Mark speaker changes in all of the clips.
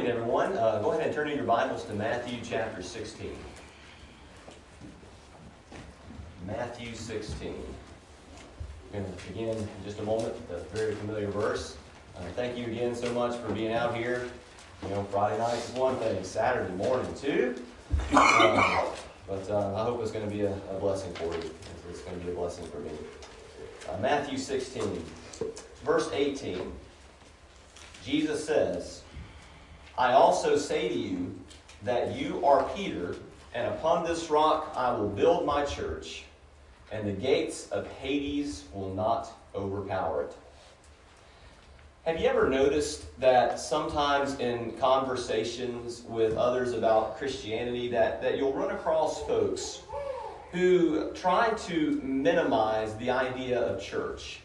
Speaker 1: morning, everyone. Uh, go ahead and turn in your Bibles to Matthew chapter 16. Matthew 16. We're going to begin in just a moment with a very familiar verse. Uh, thank you again so much for being out here. You know, Friday night is one thing, Saturday morning too. Um, but uh, I hope it's going to be a, a, blessing for you. It's going to be a blessing for me. Uh, Matthew 16, verse 18. Jesus says, I also say to you that you are Peter, and upon this rock I will build my church, and the gates of Hades will not overpower it. Have you ever noticed that sometimes in conversations with others about Christianity that, that you'll run across folks who try to minimize the idea of church?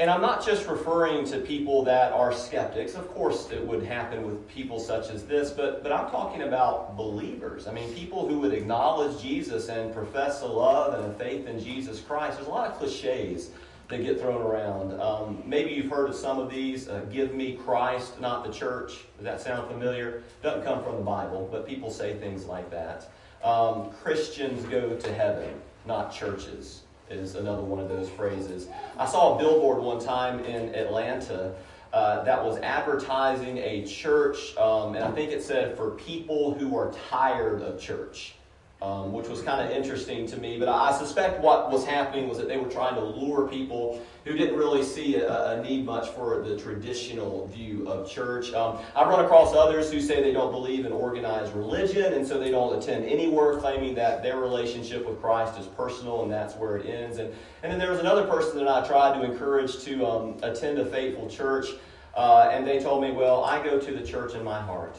Speaker 1: And I'm not just referring to people that are skeptics. Of course, it would happen with people such as this, but, but I'm talking about believers. I mean, people who would acknowledge Jesus and profess a love and a faith in Jesus Christ. There's a lot of cliches that get thrown around. Um, maybe you've heard of some of these. Uh, Give me Christ, not the church. Does that sound familiar? Doesn't come from the Bible, but people say things like that. Um, Christians go to heaven, not churches is another one of those phrases. I saw a billboard one time in Atlanta uh, that was advertising a church, um, and I think it said for people who are tired of church um, which was kind of interesting to me. But I suspect what was happening was that they were trying to lure people who didn't really see a, a need much for the traditional view of church. Um, I've run across others who say they don't believe in organized religion, and so they don't attend anywhere, claiming that their relationship with Christ is personal and that's where it ends. And, and then there was another person that I tried to encourage to um, attend a faithful church, uh, and they told me, Well, I go to the church in my heart.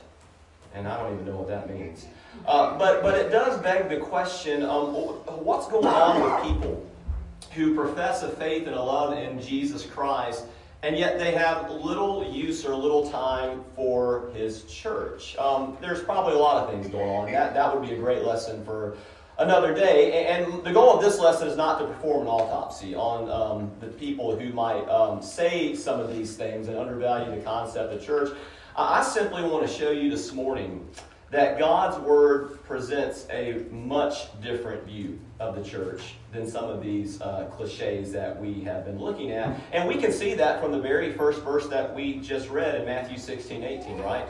Speaker 1: And I don't even know what that means. Uh, but, but it does beg the question um, what's going on with people who profess a faith and a love in Jesus Christ, and yet they have little use or little time for his church? Um, there's probably a lot of things going on. That, that would be a great lesson for another day. And the goal of this lesson is not to perform an autopsy on um, the people who might um, say some of these things and undervalue the concept of church. I simply want to show you this morning that God's Word presents a much different view of the church than some of these uh, cliches that we have been looking at. And we can see that from the very first verse that we just read in Matthew 16 18, right?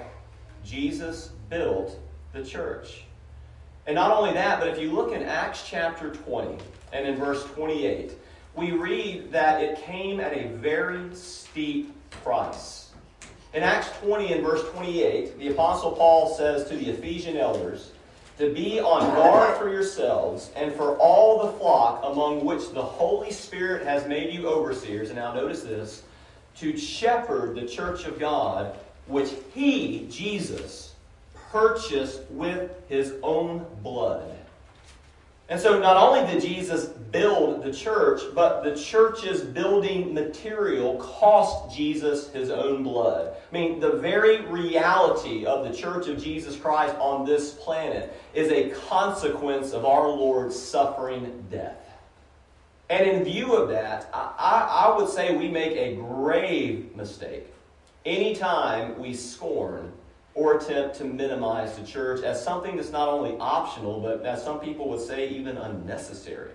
Speaker 1: Jesus built the church. And not only that, but if you look in Acts chapter 20 and in verse 28, we read that it came at a very steep price. In Acts 20 and verse 28, the Apostle Paul says to the Ephesian elders, to be on guard for yourselves and for all the flock among which the Holy Spirit has made you overseers. And now notice this to shepherd the church of God, which he, Jesus, purchased with his own blood. And so not only did Jesus build the church, but the church's building material cost Jesus his own blood. I mean, the very reality of the church of Jesus Christ on this planet is a consequence of our Lord's suffering death. And in view of that, I, I would say we make a grave mistake anytime we scorn or attempt to minimize the church as something that's not only optional, but as some people would say, even unnecessary.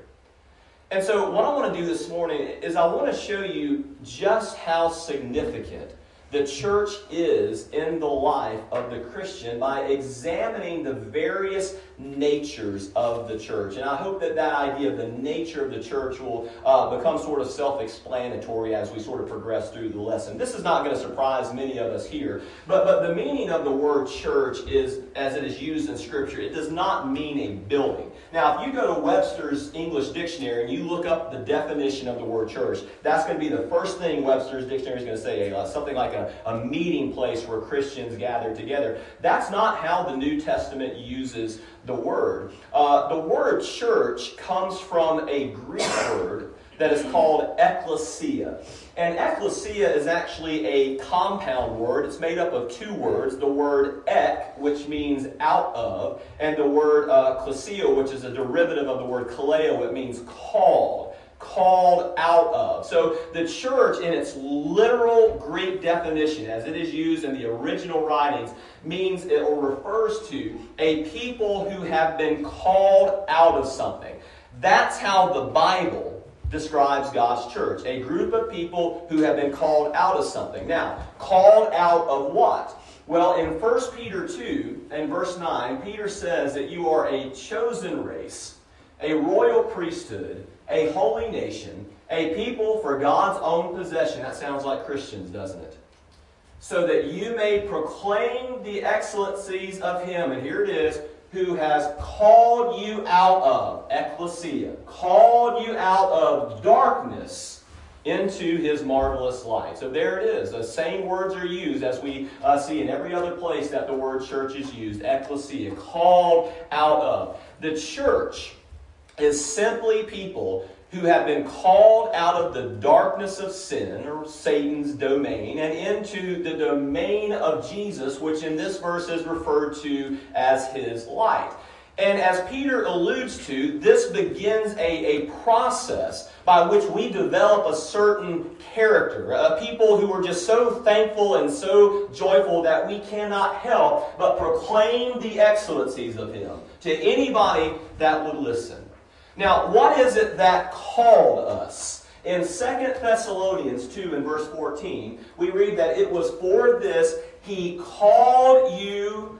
Speaker 1: And so, what I want to do this morning is I want to show you just how significant the church is in the life of the Christian by examining the various natures of the church. And I hope that that idea of the nature of the church will uh, become sort of self explanatory as we sort of progress through the lesson. This is not going to surprise many of us here, but, but the meaning of the word church is, as it is used in Scripture, it does not mean a building. Now, if you go to Webster's English Dictionary and you look up the definition of the word church, that's going to be the first thing Webster's Dictionary is going to say, uh, something like a, a meeting place where Christians gather together. That's not how the New Testament uses the word. Uh, the word church comes from a Greek word that is called ecclesia. And ecclesia is actually a compound word. It's made up of two words the word ek, which means out of, and the word uh, which is a derivative of the word kaleo, it means called. called out of. So the church, in its literal Greek definition, as it is used in the original writings, means it or refers to a people who have been called out of something. That's how the Bible describes God's church a group of people who have been called out of something. Now, called out of what? Well, in 1 Peter 2 and verse 9, Peter says that you are a chosen race, a royal priesthood, a holy nation, a people for God's own possession. That sounds like Christians, doesn't it? So that you may proclaim the excellencies of Him. And here it is who has called you out of, ecclesia, called you out of darkness into his marvelous light. So there it is. The same words are used as we uh, see in every other place that the word church is used. Ecclesia, called out of. The church is simply people who have been called out of the darkness of sin, or Satan's domain, and into the domain of Jesus, which in this verse is referred to as his light. And as Peter alludes to, this begins a, a process by which we develop a certain character. A people who are just so thankful and so joyful that we cannot help but proclaim the excellencies of Him to anybody that would listen. Now, what is it that called us? In 2 Thessalonians 2 and verse 14, we read that it was for this he called you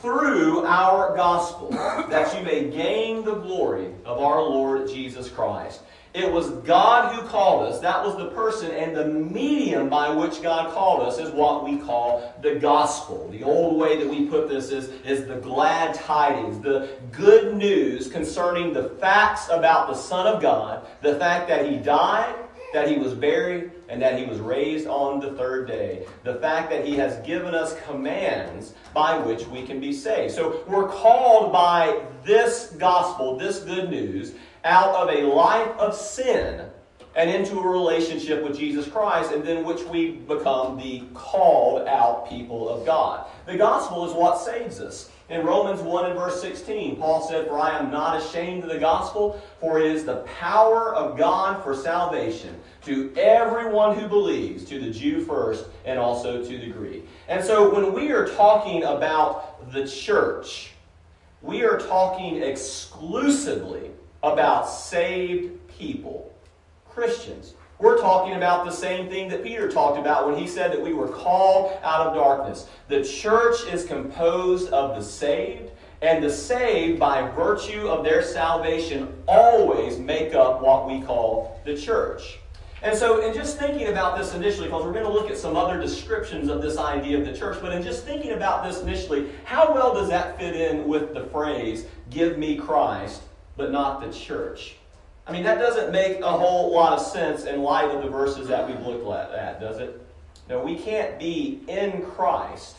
Speaker 1: through our gospel, that you may gain the glory of our Lord Jesus Christ. It was God who called us. That was the person, and the medium by which God called us is what we call the gospel. The old way that we put this is, is the glad tidings, the good news concerning the facts about the Son of God, the fact that He died, that He was buried, and that He was raised on the third day. The fact that He has given us commands by which we can be saved. So we're called by this gospel, this good news, out of a life of sin and into a relationship with Jesus Christ, and then which we become the called out people of God. The gospel is what saves us. In Romans 1 and verse 16, Paul said, For I am not ashamed of the gospel, for it is the power of God for salvation to everyone who believes, to the Jew first, and also to the Greek. And so when we are talking about the church, we are talking exclusively about saved people, Christians. We're talking about the same thing that Peter talked about when he said that we were called out of darkness. The church is composed of the saved, and the saved, by virtue of their salvation, always make up what we call the church. And so, in just thinking about this initially, because we're going to look at some other descriptions of this idea of the church, but in just thinking about this initially, how well does that fit in with the phrase, give me Christ, but not the church. I mean, that doesn't make a whole lot of sense in light of the verses that we've looked at, does it? No, we can't be in Christ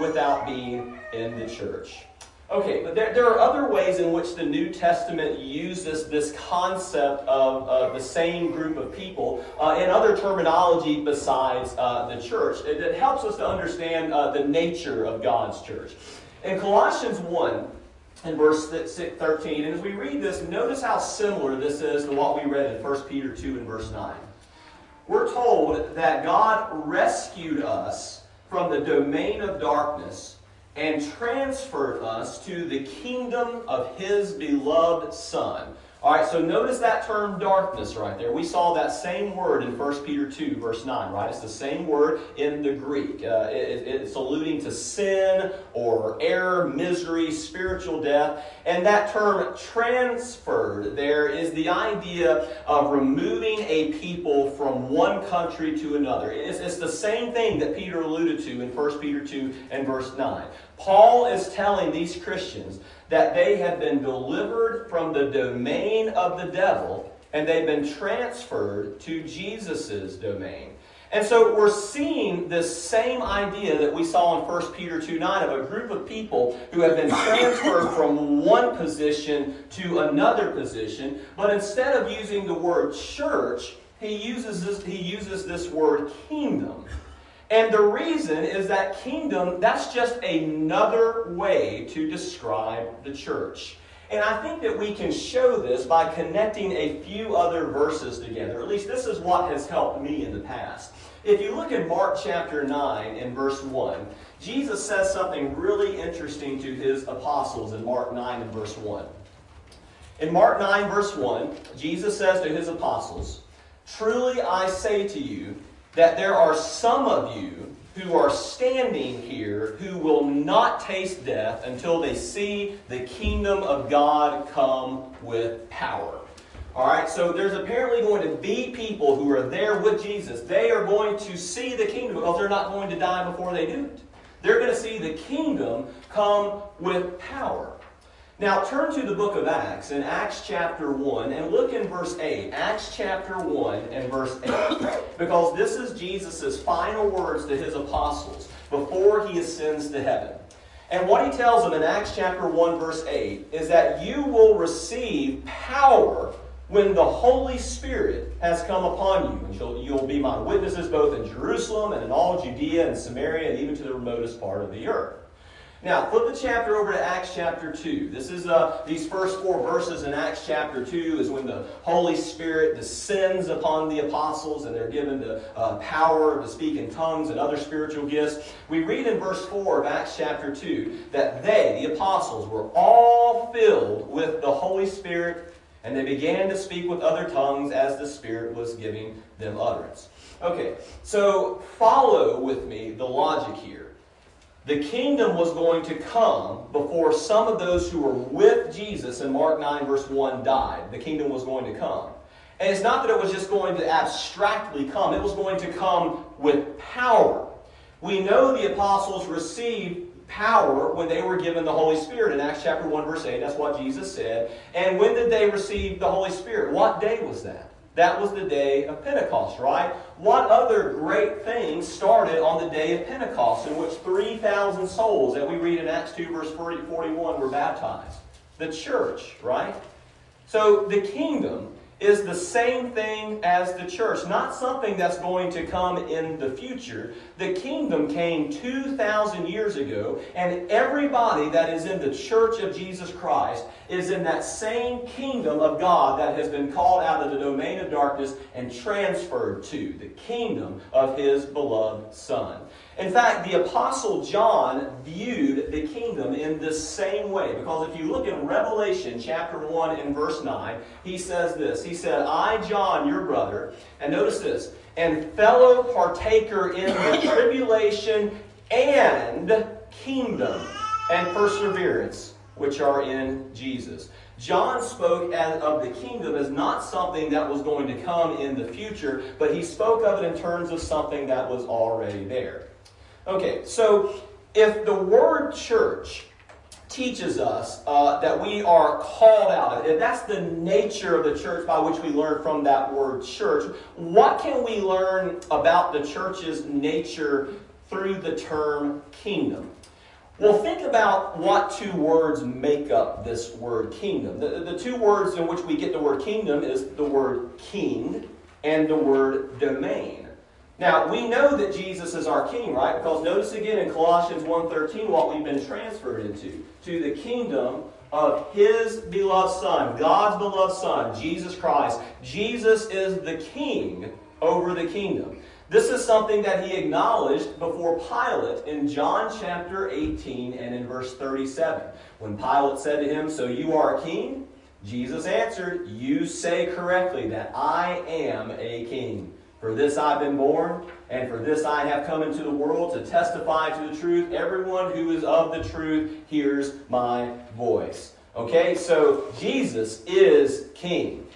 Speaker 1: without being in the church. Okay, but there, there are other ways in which the New Testament uses this concept of uh, the same group of people uh, in other terminology besides uh, the church. It, it, helps us to understand uh, the nature of God's church. In Colossians 1, in verse 13. And as we read this, notice how similar this is to what we read in 1 Peter 2 and verse 9. We're told that God rescued us from the domain of darkness and transferred us to the kingdom of his beloved Son all right, so notice that term darkness right there. We saw that same word in 1 Peter 2, verse 9, right? It's the same word in the Greek. Uh, it, it's alluding to sin or error, misery, spiritual death. And that term transferred there is the idea of removing a people from one country to another. It's, it's the same thing that Peter alluded to in 1 Peter 2 and verse 9. Paul is telling these Christians that they have been delivered from the domain of the devil and they've been transferred to Jesus' domain. And so we're seeing this same idea that we saw in 1 Peter 2 9 of a group of people who have been transferred from one position to another position, but instead of using the word church, he uses this, he uses this word kingdom. And the reason is that kingdom, that's just another way to describe the church. And I think that we can show this by connecting a few other verses together. At least this is what has helped me in the past. If you look in Mark chapter 9 and verse 1, Jesus says something really interesting to his apostles in Mark 9 and verse 1. In Mark 9, verse 1, Jesus says to his apostles, Truly I say to you that there are some of you who are standing here who will not taste death until they see the kingdom of God come with power. All right, so there's apparently going to be people who are there with Jesus. They are going to see the kingdom because they're not going to die before they do it. They're going to see the kingdom come with power. Now turn to the book of Acts in Acts chapter 1 and look in verse 8. Acts chapter 1 and verse 8. Because this is Jesus' final words to his apostles before he ascends to heaven. And what he tells them in Acts chapter 1 verse 8 is that you will receive power when the Holy Spirit has come upon you. And you'll, you'll be my witnesses both in Jerusalem and in all Judea and Samaria and even to the remotest part of the earth. Now, flip the chapter over to Acts chapter 2. This is uh, these first four verses in Acts chapter 2 is when the Holy Spirit descends upon the apostles and they're given the uh, power to speak in tongues and other spiritual gifts. We read in verse 4 of Acts chapter 2 that they, the apostles, were all filled with the Holy Spirit and they began to speak with other tongues as the Spirit was giving them utterance. Okay, so follow with me the logic here the kingdom was going to come before some of those who were with Jesus in Mark 9, verse 1, died. The kingdom was going to come. And it's not that it was just going to abstractly come, it was going to come with power. We know the apostles received power when they were given the Holy Spirit in Acts chapter 1, verse 8. That's what Jesus said. And when did they receive the Holy Spirit? What day was that? That was the day of Pentecost, right? What other great things started on the day of Pentecost in which 3,000 souls that we read in Acts 2, verse 41, were baptized? The church, right? So the kingdom is the same thing as the church, not something that's going to come in the future. The kingdom came 2,000 years ago, and everybody that is in the church of Jesus Christ is in that same kingdom of God that has been called out of the domain of darkness and transferred to the kingdom of his beloved Son. In fact, the Apostle John viewed the kingdom in this same way. Because if you look in Revelation chapter 1 and verse 9, he says this. He said, I, John, your brother, and notice this, and fellow partaker in the tribulation and kingdom and perseverance which are in Jesus. John spoke as, of the kingdom as not something that was going to come in the future, but he spoke of it in terms of something that was already there. Okay, so if the word church teaches us uh, that we are called out, if that's the nature of the church by which we learn from that word church, what can we learn about the church's nature through the term kingdom? Well, think about what two words make up this word kingdom. The, the two words in which we get the word kingdom is the word king and the word domain. Now, we know that Jesus is our king, right? Because notice again in Colossians 1.13 what we've been transferred into. To the kingdom of his beloved Son, God's beloved Son, Jesus Christ. Jesus is the king over the kingdom. This is something that he acknowledged before Pilate in John chapter 18 and in verse 37. When Pilate said to him, So you are a king? Jesus answered, You say correctly that I am a king. For this I've been born, and for this I have come into the world to testify to the truth. Everyone who is of the truth hears my voice. Okay, so Jesus is king.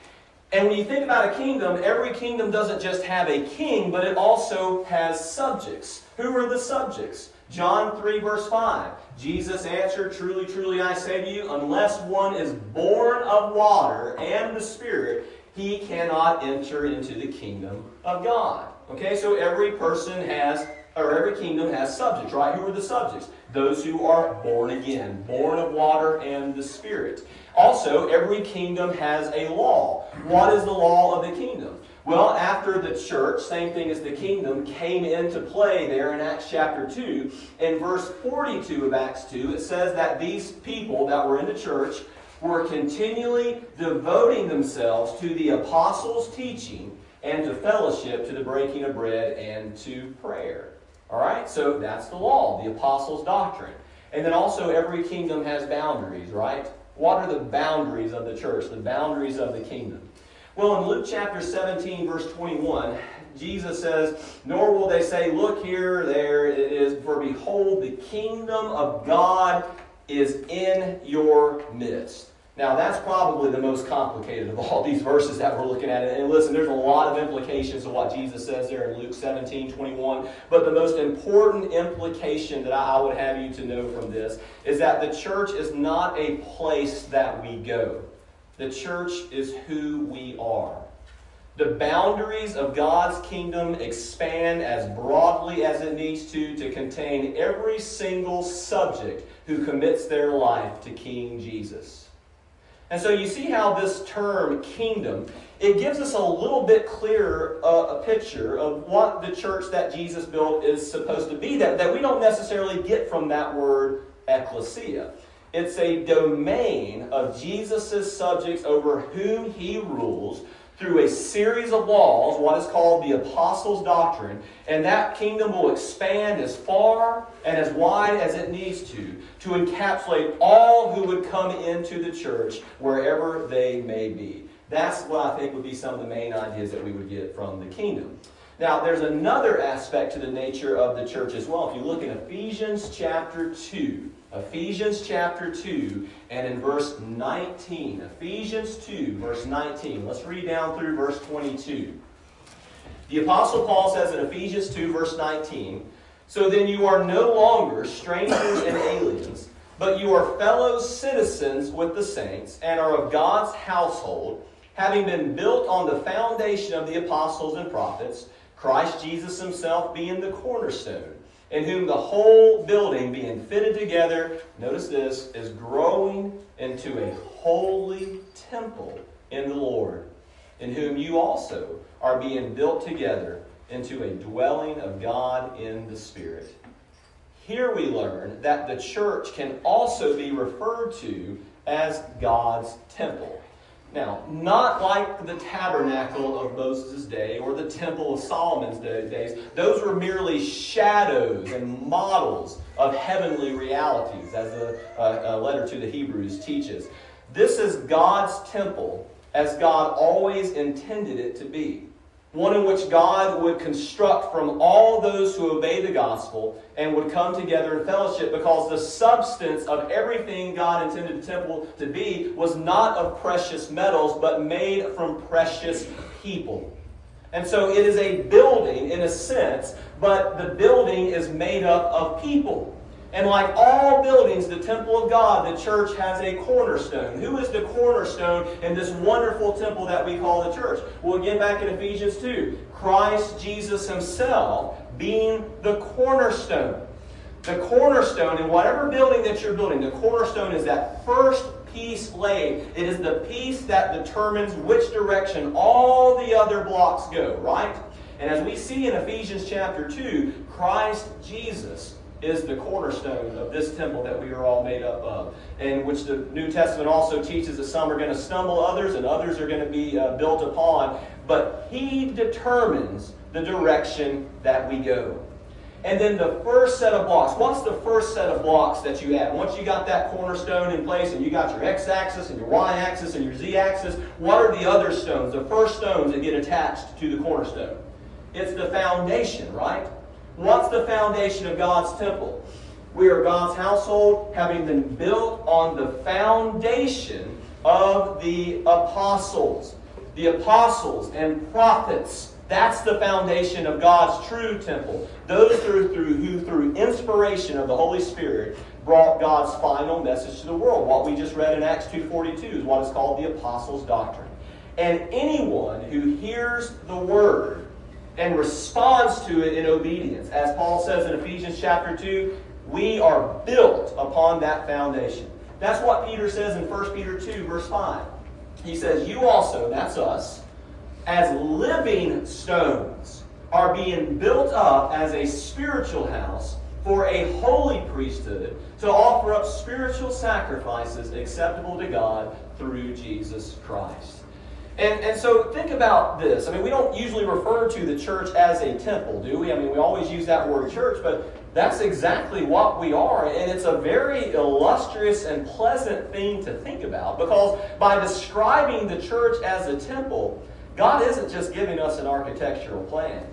Speaker 1: And when you think about a kingdom, every kingdom doesn't just have a king, but it also has subjects. Who are the subjects? John 3, verse 5. Jesus answered, Truly, truly, I say to you, unless one is born of water and the Spirit, he cannot enter into the kingdom of God. Okay, so every person has, or every kingdom has subjects, right? Who are the subjects? Those who are born again, born of water and the Spirit. Also, every kingdom has a law. What is the law of the kingdom? Well, after the church, same thing as the kingdom, came into play there in Acts chapter 2, in verse 42 of Acts 2, it says that these people that were in the church were continually devoting themselves to the apostles' teaching and to fellowship, to the breaking of bread, and to prayer. All right? So that's the law, the apostles' doctrine. And then also, every kingdom has boundaries, right? What are the boundaries of the church, the boundaries of the kingdom? Well, in Luke chapter 17, verse 21, Jesus says, Nor will they say, Look here, there it is, for behold, the kingdom of God is in your midst. Now, that's probably the most complicated of all these verses that we're looking at. And listen, there's a lot of implications of what Jesus says there in Luke 17 21. But the most important implication that I would have you to know from this is that the church is not a place that we go, the church is who we are. The boundaries of God's kingdom expand as broadly as it needs to to contain every single subject who commits their life to King Jesus. And so you see how this term kingdom, it gives us a little bit clearer uh, a picture of what the church that Jesus built is supposed to be that, that we don't necessarily get from that word ecclesia. It's a domain of Jesus' subjects over whom he rules through a series of laws, what is called the Apostles' Doctrine, and that kingdom will expand as far and as wide as it needs to, to encapsulate all who would come into the church wherever they may be. That's what I think would be some of the main ideas that we would get from the kingdom. Now, there's another aspect to the nature of the church as well. If you look in Ephesians chapter 2, Ephesians chapter 2 and in verse 19. Ephesians 2, verse 19. Let's read down through verse 22. The Apostle Paul says in Ephesians 2, verse 19, So then you are no longer strangers and aliens, but you are fellow citizens with the saints and are of God's household, having been built on the foundation of the apostles and prophets, Christ Jesus himself being the cornerstone in whom the whole building being fitted together, notice this, is growing into a holy temple in the Lord, in whom you also are being built together into a dwelling of God in the Spirit. Here we learn that the church can also be referred to as God's temple. Now, not like the tabernacle of Moses' day or the temple of Solomon's days. Those were merely shadows and models of heavenly realities, as the a, a letter to the Hebrews teaches. This is God's temple as God always intended it to be one in which God would construct from all those who obey the gospel and would come together in fellowship because the substance of everything God intended the temple to be was not of precious metals, but made from precious people. And so it is a building in a sense, but the building is made up of people. And like all buildings, the temple of God, the church has a cornerstone. Who is the cornerstone in this wonderful temple that we call the church? Well, again, back in Ephesians 2, Christ Jesus himself being the cornerstone. The cornerstone in whatever building that you're building, the cornerstone is that first piece laid. It is the piece that determines which direction all the other blocks go, right? And as we see in Ephesians chapter 2, Christ Jesus is the cornerstone of this temple that we are all made up of, and which the New Testament also teaches that some are going to stumble others and others are going to be uh, built upon. But He determines the direction that we go. And then the first set of blocks. What's the first set of blocks that you add? Once you got that cornerstone in place and you got your x axis and your y axis and your z axis, what are the other stones? The first stones that get attached to the cornerstone? It's the foundation, right? What's the foundation of God's temple? We are God's household, having been built on the foundation of the apostles. The apostles and prophets. That's the foundation of God's true temple. Those through, through, who, through inspiration of the Holy Spirit, brought God's final message to the world. What we just read in Acts 2.42 is what is called the Apostles' Doctrine. And anyone who hears the Word and responds to it in obedience. As Paul says in Ephesians chapter 2, we are built upon that foundation. That's what Peter says in 1 Peter 2, verse 5. He says, You also, that's us, as living stones, are being built up as a spiritual house for a holy priesthood to offer up spiritual sacrifices acceptable to God through Jesus Christ. And, and so think about this. I mean, we don't usually refer to the church as a temple, do we? I mean, we always use that word church, but that's exactly what we are. And it's a very illustrious and pleasant thing to think about because by describing the church as a temple, God isn't just giving us an architectural plan.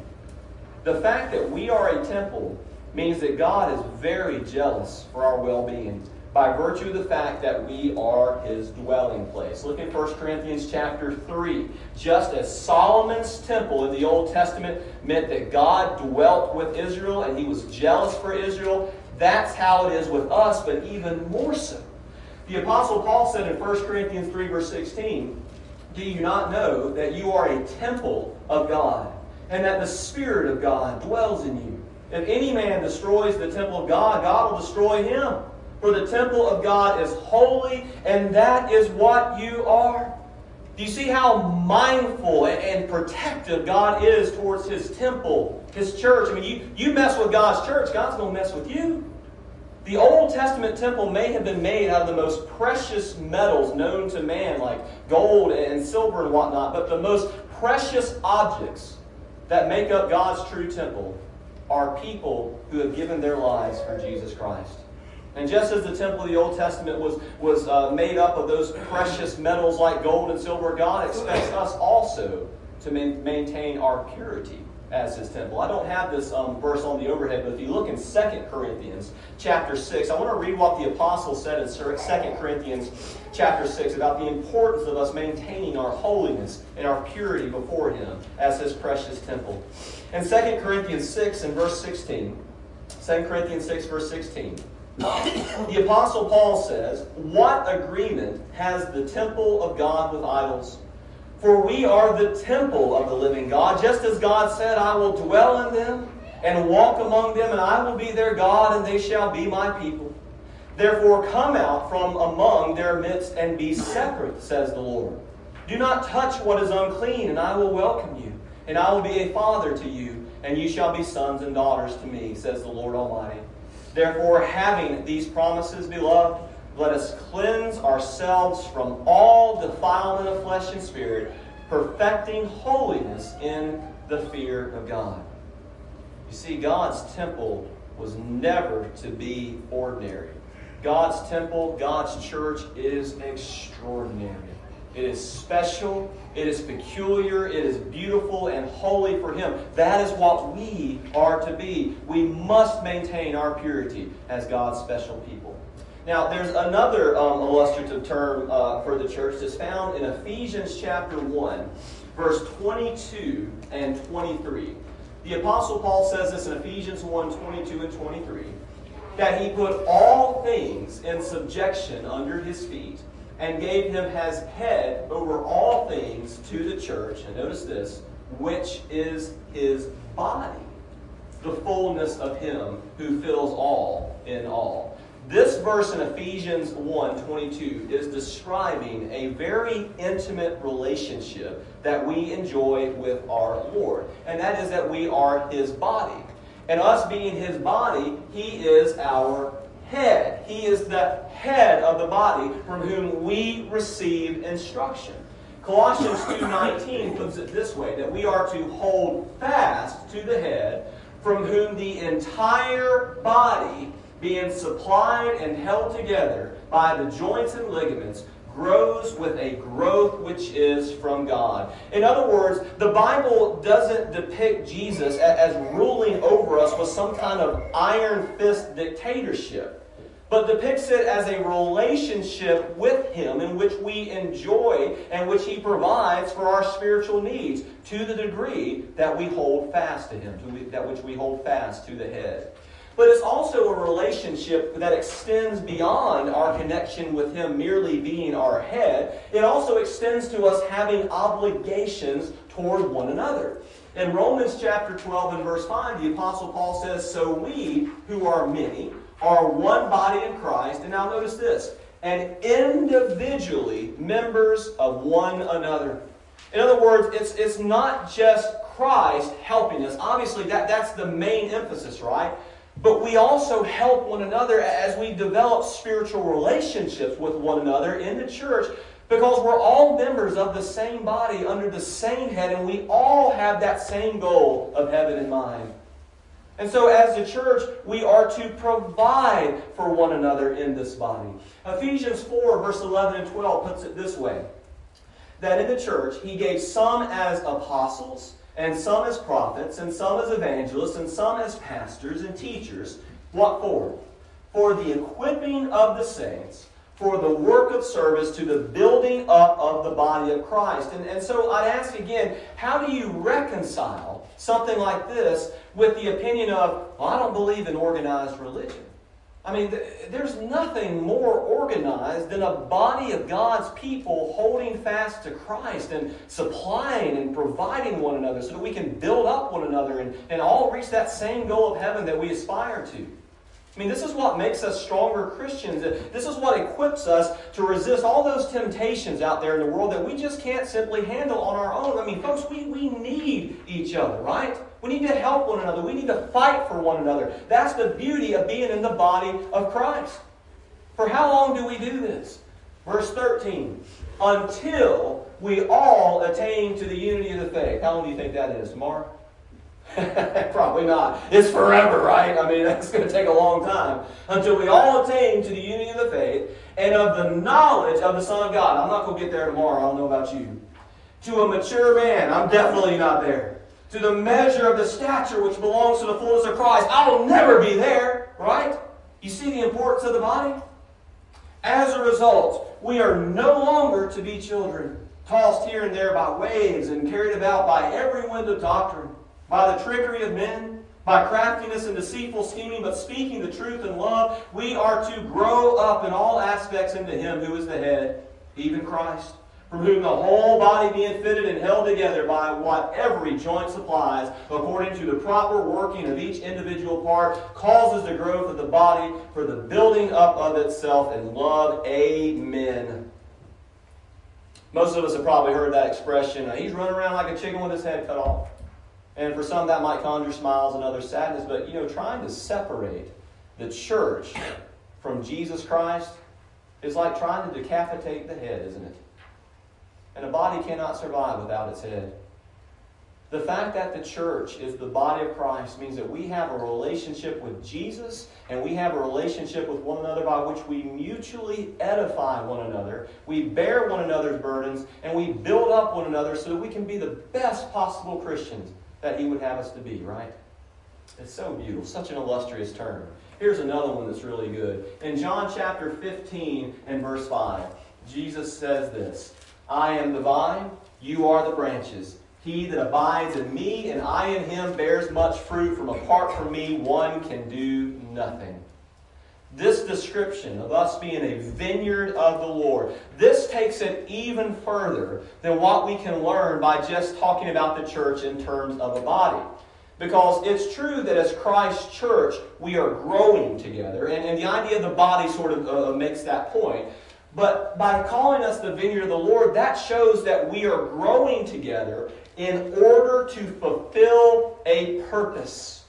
Speaker 1: The fact that we are a temple means that God is very jealous for our well being by virtue of the fact that we are his dwelling place. Look at 1 Corinthians chapter 3. Just as Solomon's temple in the Old Testament meant that God dwelt with Israel and he was jealous for Israel, that's how it is with us, but even more so. The Apostle Paul said in 1 Corinthians 3, verse 16, Do you not know that you are a temple of God, and that the Spirit of God dwells in you? If any man destroys the temple of God, God will destroy him. For the temple of God is holy, and that is what you are. Do you see how mindful and protective God is towards His temple, His church? I mean, you, you mess with God's church, God's going to mess with you. The Old Testament temple may have been made out of the most precious metals known to man, like gold and silver and whatnot, but the most precious objects that make up God's true temple are people who have given their lives for Jesus Christ. And just as the temple of the Old Testament was, was uh, made up of those precious metals like gold and silver, God expects us also to maintain our purity as his temple. I don't have this um, verse on the overhead, but if you look in 2 Corinthians chapter 6, I want to read what the apostle said in 2 Corinthians chapter 6 about the importance of us maintaining our holiness and our purity before him as his precious temple. In 2 Corinthians 6 and verse 16, 2 Corinthians 6 verse 16, the Apostle Paul says, What agreement has the temple of God with idols? For we are the temple of the living God, just as God said, I will dwell in them and walk among them, and I will be their God, and they shall be my people. Therefore, come out from among their midst and be separate, says the Lord. Do not touch what is unclean, and I will welcome you, and I will be a father to you, and you shall be sons and daughters to me, says the Lord Almighty. Therefore, having these promises, beloved, let us cleanse ourselves from all defilement of flesh and spirit, perfecting holiness in the fear of God. You see, God's temple was never to be ordinary. God's temple, God's church is extraordinary. It is special, it is peculiar, it is beautiful and holy for Him. That is what we are to be. We must maintain our purity as God's special people. Now, there's another um, illustrative term uh, for the church that's found in Ephesians chapter 1, verse 22 and 23. The Apostle Paul says this in Ephesians 1 22 and 23 that he put all things in subjection under his feet and gave him as head over all things to the church. And notice this, which is his body, the fullness of him who fills all in all. This verse in Ephesians 1 22 is describing a very intimate relationship that we enjoy with our Lord. And that is that we are his body. And us being his body, he is our head. He is the head of the body from whom we receive instruction. Colossians 2:19 puts it this way that we are to hold fast to the head from whom the entire body being supplied and held together by the joints and ligaments grows with a growth which is from God. In other words, the Bible doesn't depict Jesus as ruling over us with some kind of iron fist dictatorship but depicts it as a relationship with Him in which we enjoy and which He provides for our spiritual needs to the degree that we hold fast to Him, to that which we hold fast to the head. But it's also a relationship that extends beyond our connection with Him merely being our head. It also extends to us having obligations toward one another. In Romans chapter 12 and verse 5, the Apostle Paul says, So we, who are many, are one body in Christ. And now notice this and individually members of one another. In other words, it's, it's not just Christ helping us. Obviously, that, that's the main emphasis, right? but we also help one another as we develop spiritual relationships with one another in the church because we're all members of the same body under the same head, and we all have that same goal of heaven in mind. And so, as the church, we are to provide for one another in this body. Ephesians 4, verse 11 and 12 puts it this way that in the church, he gave some as apostles, and some as prophets, and some as evangelists, and some as pastors and teachers. What for? For the equipping of the saints for the work of service to the building up of the body of Christ. And, and so I'd ask again, how do you reconcile something like this with the opinion of, well, I don't believe in organized religion? I mean, th- there's nothing more organized than a body of God's people holding fast to Christ and supplying and providing one another so that we can build up one another and, and all reach that same goal of heaven that we aspire to. I mean, this is what makes us stronger Christians. This is what equips us to resist all those temptations out there in the world that we just can't simply handle on our own. I mean, folks, we, we need each other, right? We need to help one another. We need to fight for one another. That's the beauty of being in the body of Christ. For how long do we do this? Verse 13. Until we all attain to the unity of the faith. How long do you think that is? Tomorrow? Probably not. It's forever, right? I mean, that's going to take a long time. Until we all attain to the unity of the faith and of the knowledge of the Son of God. I'm not going to get there tomorrow. I don't know about you. To a mature man. I'm definitely not there. To the measure of the stature which belongs to the fullness of Christ. I will never be there, right? You see the importance of the body? As a result, we are no longer to be children, tossed here and there by waves and carried about by every wind of doctrine by the trickery of men, by craftiness and deceitful scheming, but speaking the truth in love, we are to grow up in all aspects into Him who is the head, even Christ, from whom the whole body being fitted and held together by what every joint supplies, according to the proper working of each individual part, causes the growth of the body for the building up of itself in love. Amen. Most of us have probably heard that expression. He's running around like a chicken with his head cut off. And for some, that might conjure smiles and others sadness. But, you know, trying to separate the church from Jesus Christ is like trying to decapitate the head, isn't it? And a body cannot survive without its head. The fact that the church is the body of Christ means that we have a relationship with Jesus and we have a relationship with one another by which we mutually edify one another. We bear one another's burdens and we build up one another so that we can be the best possible Christians that he would have us to be, right? It's so beautiful, such an illustrious term. Here's another one that's really good. In John chapter 15 and verse 5, Jesus says this I am the vine, you are the branches. He that abides in me and I in him bears much fruit, from apart from me one can do nothing. This description of us being a vineyard of the Lord, this takes it even further than what we can learn by just talking about the church in terms of a body. Because it's true that as Christ's church, we are growing together, and, and the idea of the body sort of uh, makes that point. But by calling us the vineyard of the Lord, that shows that we are growing together in order to fulfill a purpose.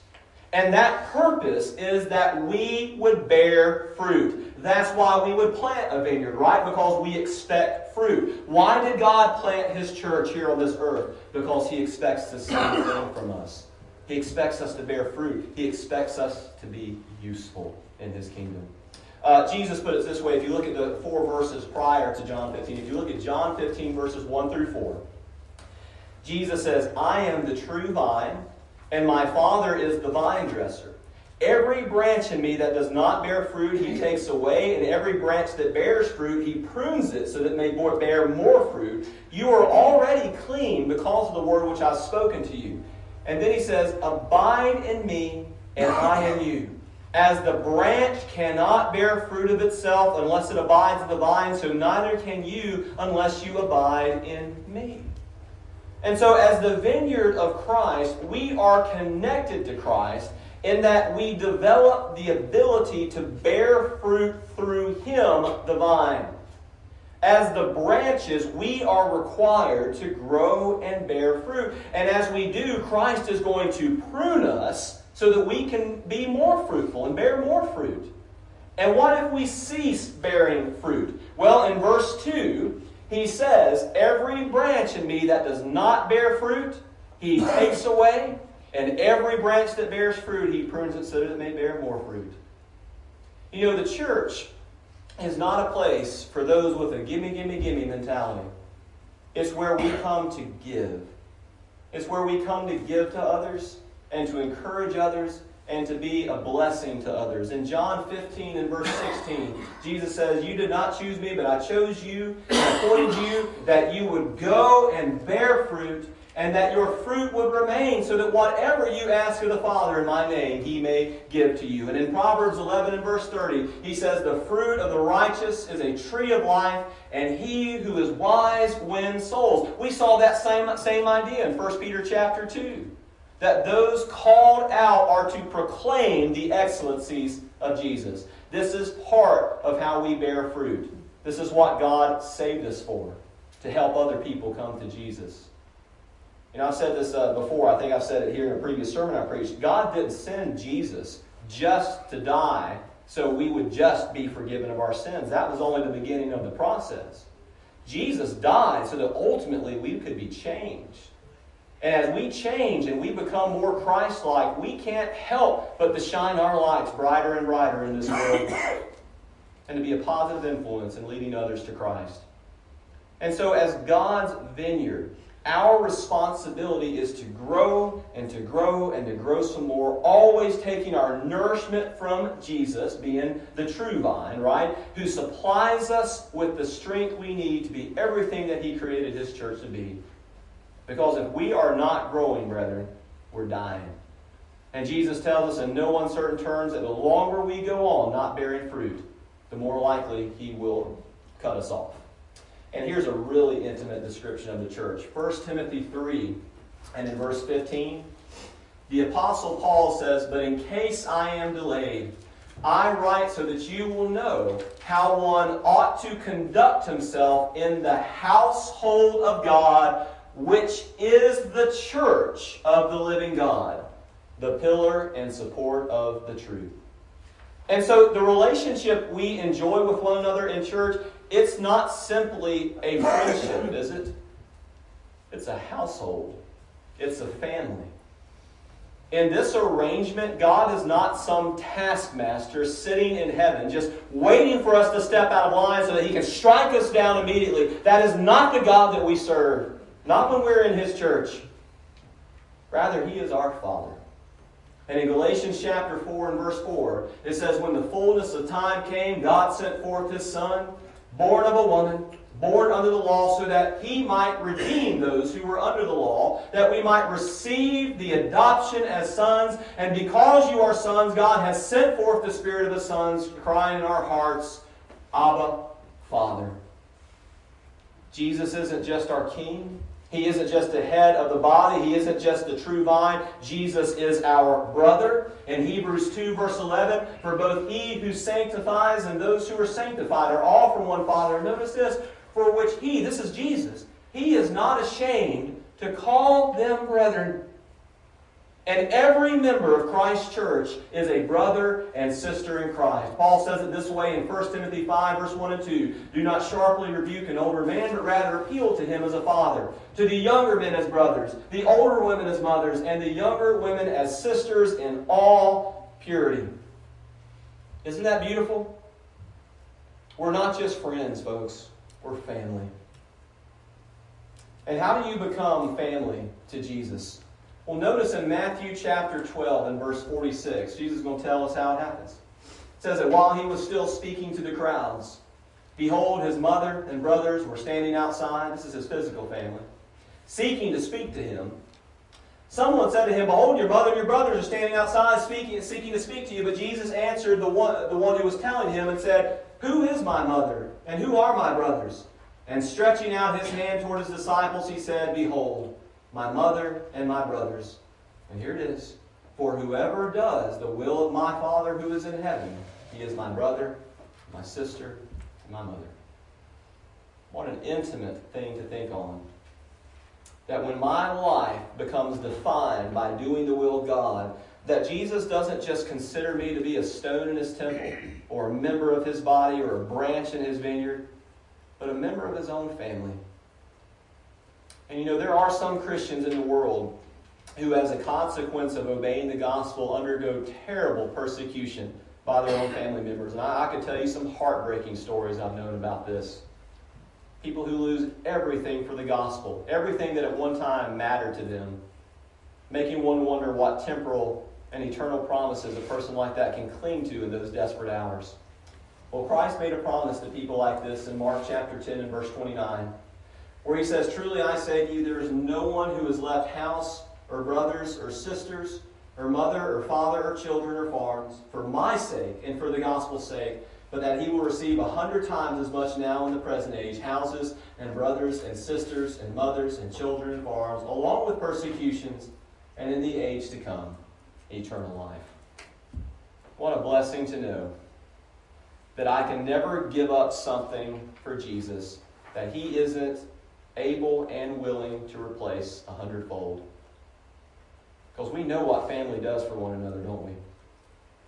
Speaker 1: And that purpose is that we would bear fruit. That's why we would plant a vineyard, right? Because we expect fruit. Why did God plant His church here on this earth? Because He expects the same thing from us. He expects us to bear fruit. He expects us to be useful in His kingdom. Uh, Jesus put it this way if you look at the four verses prior to John 15, if you look at John 15, verses 1 through 4, Jesus says, I am the true vine and my Father is the vine dresser. Every branch in me that does not bear fruit, he takes away, and every branch that bears fruit, he prunes it so that it may bear more fruit. You are already clean because of the word which I've spoken to you. And then he says, Abide in me, and I in you. As the branch cannot bear fruit of itself unless it abides in the vine, so neither can you unless you abide in me. And so, as the vineyard of Christ, we are connected to Christ in that we develop the ability to bear fruit through Him, the vine. As the branches, we are required to grow and bear fruit. And as we do, Christ is going to prune us so that we can be more fruitful and bear more fruit. And what if we cease bearing fruit? Well, in verse 2, he says, Every branch in me that does not bear fruit, he takes away, and every branch that bears fruit, he prunes it so that it may bear more fruit. You know, the church is not a place for those with a gimme, gimme, gimme mentality. It's where we come to give. It's where we come to give to others and to encourage others and to be a blessing to others. In John 15 and verse 16, Jesus says, You did not choose me, but I chose you and appointed you that you would go and bear fruit and that your fruit would remain, so that whatever you ask of the Father in my name, he may give to you. And in Proverbs 11 and verse 30, he says, The fruit of the righteous is a tree of life, and he who is wise wins souls. We saw that same, same idea in 1 Peter chapter 2. That those called out are to proclaim the excellencies of Jesus. This is part of how we bear fruit. This is what God saved us for, to help other people come to Jesus. You know, I've said this uh, before. I think I've said it here in a previous sermon I preached. God didn't send Jesus just to die so we would just be forgiven of our sins. That was only the beginning of the process. Jesus died so that ultimately we could be changed. And as we change and we become more Christ like, we can't help but to shine our lights brighter and brighter in this world and to be a positive influence in leading others to Christ. And so, as God's vineyard, our responsibility is to grow and to grow and to grow some more, always taking our nourishment from Jesus, being the true vine, right? Who supplies us with the strength we need to be everything that He created His church to be. Because if we are not growing, brethren, we're dying. And Jesus tells us in no uncertain terms that the longer we go on not bearing fruit, the more likely He will cut us off. And here's a really intimate description of the church. 1 Timothy 3 and in verse 15, the Apostle Paul says, But in case I am delayed, I write so that you will know how one ought to conduct himself in the household of God, which is the church of the living God, the pillar and support of the truth. And so the relationship we enjoy with one another in church it's not simply a friendship, is it? It's a household, it's a family. In this arrangement, God is not some taskmaster sitting in heaven just waiting for us to step out of line so that he can strike us down immediately. That is not the God that we serve, not when we're in his church. Rather, he is our Father. And in Galatians chapter 4 and verse 4, it says, When the fullness of time came, God sent forth his Son born of a woman, born under the law, so that he might redeem those who were under the law, that we might receive the adoption as sons. And because you are sons, God has sent forth the Spirit of the sons, crying in our hearts, Abba, Father. Jesus isn't just our King. He isn't just the head of the body. He isn't just the true vine. Jesus is our brother. In Hebrews 2, verse 11, for both he who sanctifies and those who are sanctified are all from one Father. Notice this, for which he, this is Jesus, he is not ashamed to call them brethren. And every member of Christ's church is a brother and sister in Christ. Paul says it this way in 1 Timothy 5, verse 1 and 2. Do not sharply rebuke an older man, but rather appeal to him as a father. To the younger men as brothers, the older women as mothers, and the younger women as sisters in all purity. Isn't that beautiful? We're not just friends, folks. We're family. And how do you become family to Jesus? Well, notice in Matthew chapter 12 and verse 46, Jesus is going to tell us how it happens. It says that while he was still speaking to the crowds, behold, his mother and brothers were standing outside. This is his physical family, seeking to speak to him. Someone said to him, Behold, your mother and your brothers are standing outside speaking, seeking to speak to you. But Jesus answered the one, the one who was telling him and said, Who is my mother? And who are my brothers? And stretching out his hand toward his disciples, he said, Behold, my mother, and my brothers. And here it is. For whoever does the will of my Father who is in heaven, he is my brother, my sister, and my mother. What an intimate thing to think on. That when my life becomes defined by doing the will of God, that Jesus doesn't just consider me to be a stone in his temple, or a member of his body, or a branch in his vineyard, but a member of his own family. And you know, there are some Christians in the world who, as a consequence of obeying the gospel, undergo terrible persecution by their own family members. And I, I could tell you some heartbreaking stories I've known about this. People who lose everything for the gospel, everything that at one time mattered to them, making one wonder what temporal and eternal promises a person like that can cling to in those desperate hours. Well, Christ made a promise to people like this in Mark chapter 10 and verse 29, where he says, Truly I say to you, there is no one who has left house or brothers or sisters or mother or father or children or farms for my sake and for the gospel's sake, but that he will receive a hundred times as much now in the present age houses and brothers and sisters and mothers and children and farms, along with persecutions, and in the age to come, eternal life. What a blessing to know that I can never give up something for Jesus that he isn't able and willing to replace a hundredfold. Because we know what family does for one another, don't we?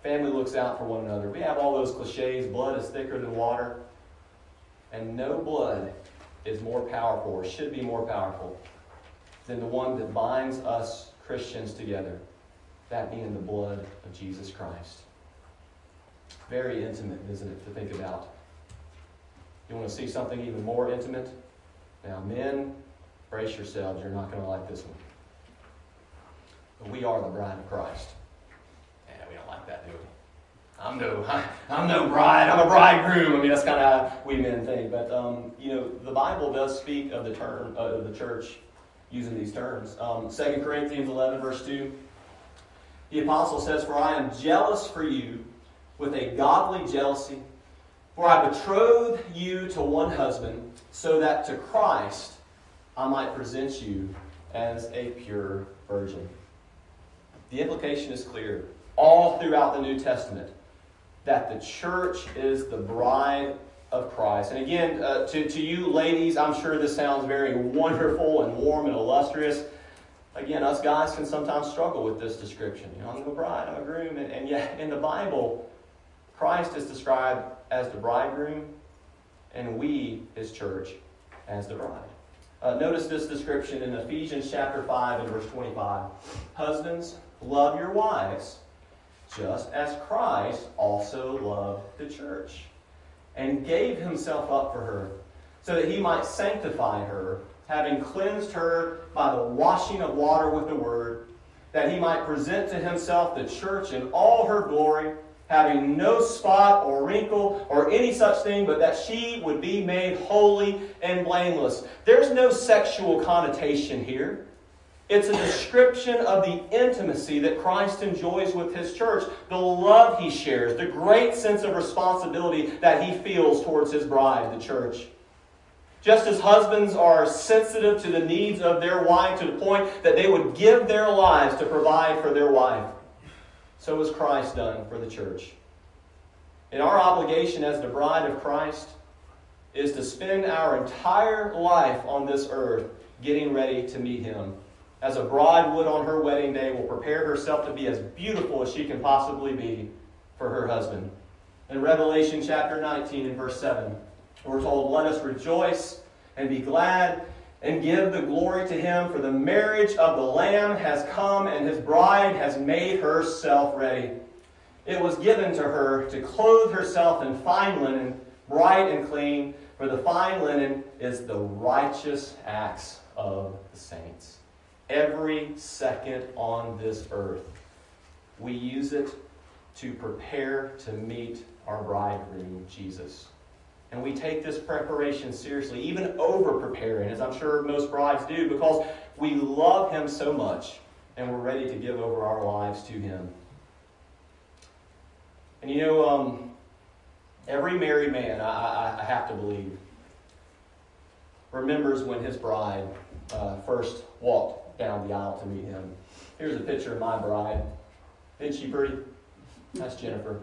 Speaker 1: Family looks out for one another. We have all those cliches blood is thicker than water. And no blood is more powerful, or should be more powerful, than the one that binds us Christians together. That being the blood of Jesus Christ. Very intimate, isn't it, to think about? You want to see something even more intimate? Now, men, brace yourselves. You're not going to like this one. But we are the bride of Christ. Yeah, we don't like that, do we? I'm no, I'm no bride. I'm a bridegroom. I mean, that's kind of how we men think. But um, you know, the Bible does speak of the term uh, of the church using these terms. Um, 2 Corinthians 11, verse 2. The apostle says, "For I am jealous for you with a godly jealousy, for I betrothed you to one husband, so that to Christ I might present you as a pure virgin." The implication is clear all throughout the New Testament that the church is the bride of Christ. And again, uh, to, to you ladies, I'm sure this sounds very wonderful and warm and illustrious. Again, us guys can sometimes struggle with this description. You know, I'm a bride, I'm a groom. And, and yet, in the Bible, Christ is described as the bridegroom, and we, his church, as the bride. Uh, notice this description in Ephesians chapter 5 and verse 25. Husbands, Love your wives, just as Christ also loved the church and gave himself up for her, so that he might sanctify her, having cleansed her by the washing of water with the word, that he might present to himself the church in all her glory, having no spot or wrinkle or any such thing, but that she would be made holy and blameless. There's no sexual connotation here. It's a description of the intimacy that Christ enjoys with his church, the love he shares, the great sense of responsibility that he feels towards his bride, the church. Just as husbands are sensitive to the needs of their wife to the point that they would give their lives to provide for their wife, so has Christ done for the church. And our obligation as the bride of Christ is to spend our entire life on this earth getting ready to meet him as a bride would on her wedding day, will prepare herself to be as beautiful as she can possibly be for her husband. In Revelation chapter 19 and verse 7, we're told, Let us rejoice and be glad and give the glory to him, for the marriage of the Lamb has come, and his bride has made herself ready. It was given to her to clothe herself in fine linen, bright and clean, for the fine linen is the righteous acts of the saints every second on this earth. We use it to prepare to meet our bridegroom, Jesus. And we take this preparation seriously, even over preparing, as I'm sure most brides do, because we love Him so much and we're ready to give over our lives to Him. And you know, um, every married man, I, I, I, have to believe, remembers when his bride uh, first walked down the aisle to meet him. Here's a picture of my bride. Isn't she pretty? That's Jennifer.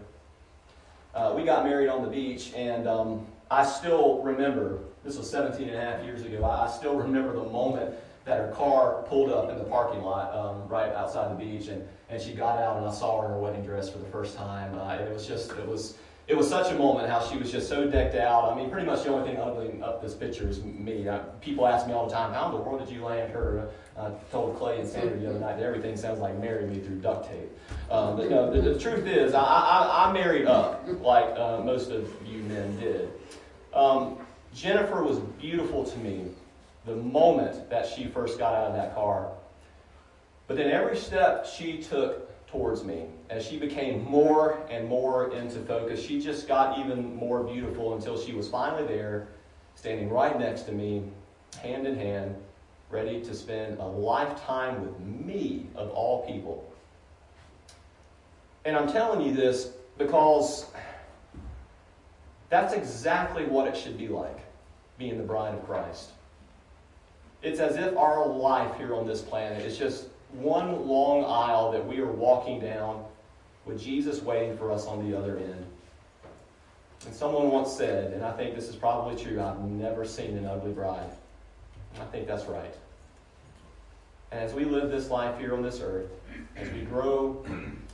Speaker 1: Uh, we got married on the beach, and um, I still remember, this was 17 and a half years ago, I still remember the moment that her car pulled up in the parking lot um, right outside the beach, and, and she got out, and I saw her in her wedding dress for the first time. Uh, it was just, it was, it was such a moment how she was just so decked out. I mean, pretty much the only thing ugly up this picture is me. Uh, people ask me all the time, how in the world did you land her? Uh, I told Clay and Sandra the other night that everything sounds like marry me through duct tape. Um, but no, the, the truth is, I, I, I married up like uh, most of you men did. Um, Jennifer was beautiful to me the moment that she first got out of that car. But then every step she took towards me, as she became more and more into focus, she just got even more beautiful until she was finally there, standing right next to me, hand in hand, ready to spend a lifetime with me, of all people. And I'm telling you this because that's exactly what it should be like, being the bride of Christ. It's as if our life here on this planet is just one long aisle that we are walking down with Jesus waiting for us on the other end. And someone once said, and I think this is probably true, I've never seen an ugly bride. And I think that's right. And as we live this life here on this earth, as we grow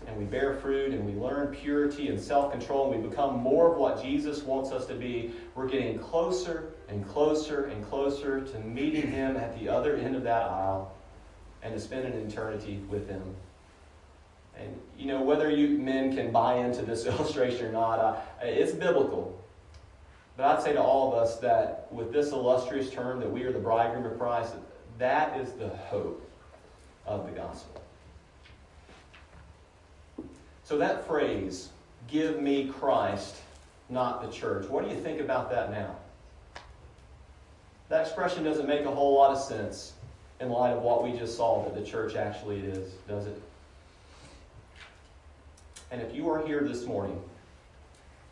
Speaker 1: and we bear fruit and we learn purity and self control and we become more of what Jesus wants us to be, we're getting closer and closer and closer to meeting Him at the other end of that aisle and to spend an eternity with Him. And, you know, whether you men can buy into this illustration or not, uh, it's biblical. But I'd say to all of us that with this illustrious term that we are the bridegroom of Christ, that is the hope of the gospel. So that phrase, give me Christ, not the church, what do you think about that now? That expression doesn't make a whole lot of sense in light of what we just saw that the church actually is, does it? And if you are here this morning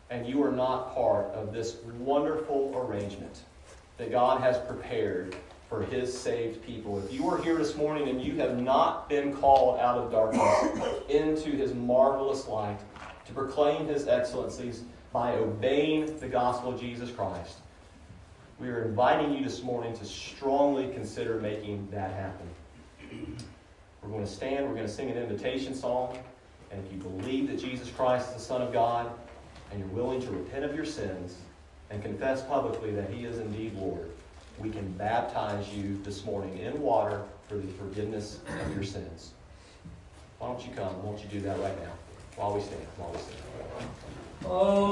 Speaker 1: and you are not part of this wonderful arrangement that God has prepared for his saved people. If you are here this morning and you have not been called out of darkness into his marvelous light to proclaim his excellencies by obeying the gospel of Jesus Christ, we are inviting you this morning to strongly consider making that happen. We're going to stand, we're going to sing an invitation song, and if you believe that Jesus Christ is the Son of God, and you're willing to repent of your sins and confess publicly that he is indeed Lord, we can baptize you this morning in water for the forgiveness of your sins. Why don't you come? Why don't you do that right now? While we stand. While we stand.
Speaker 2: Oh.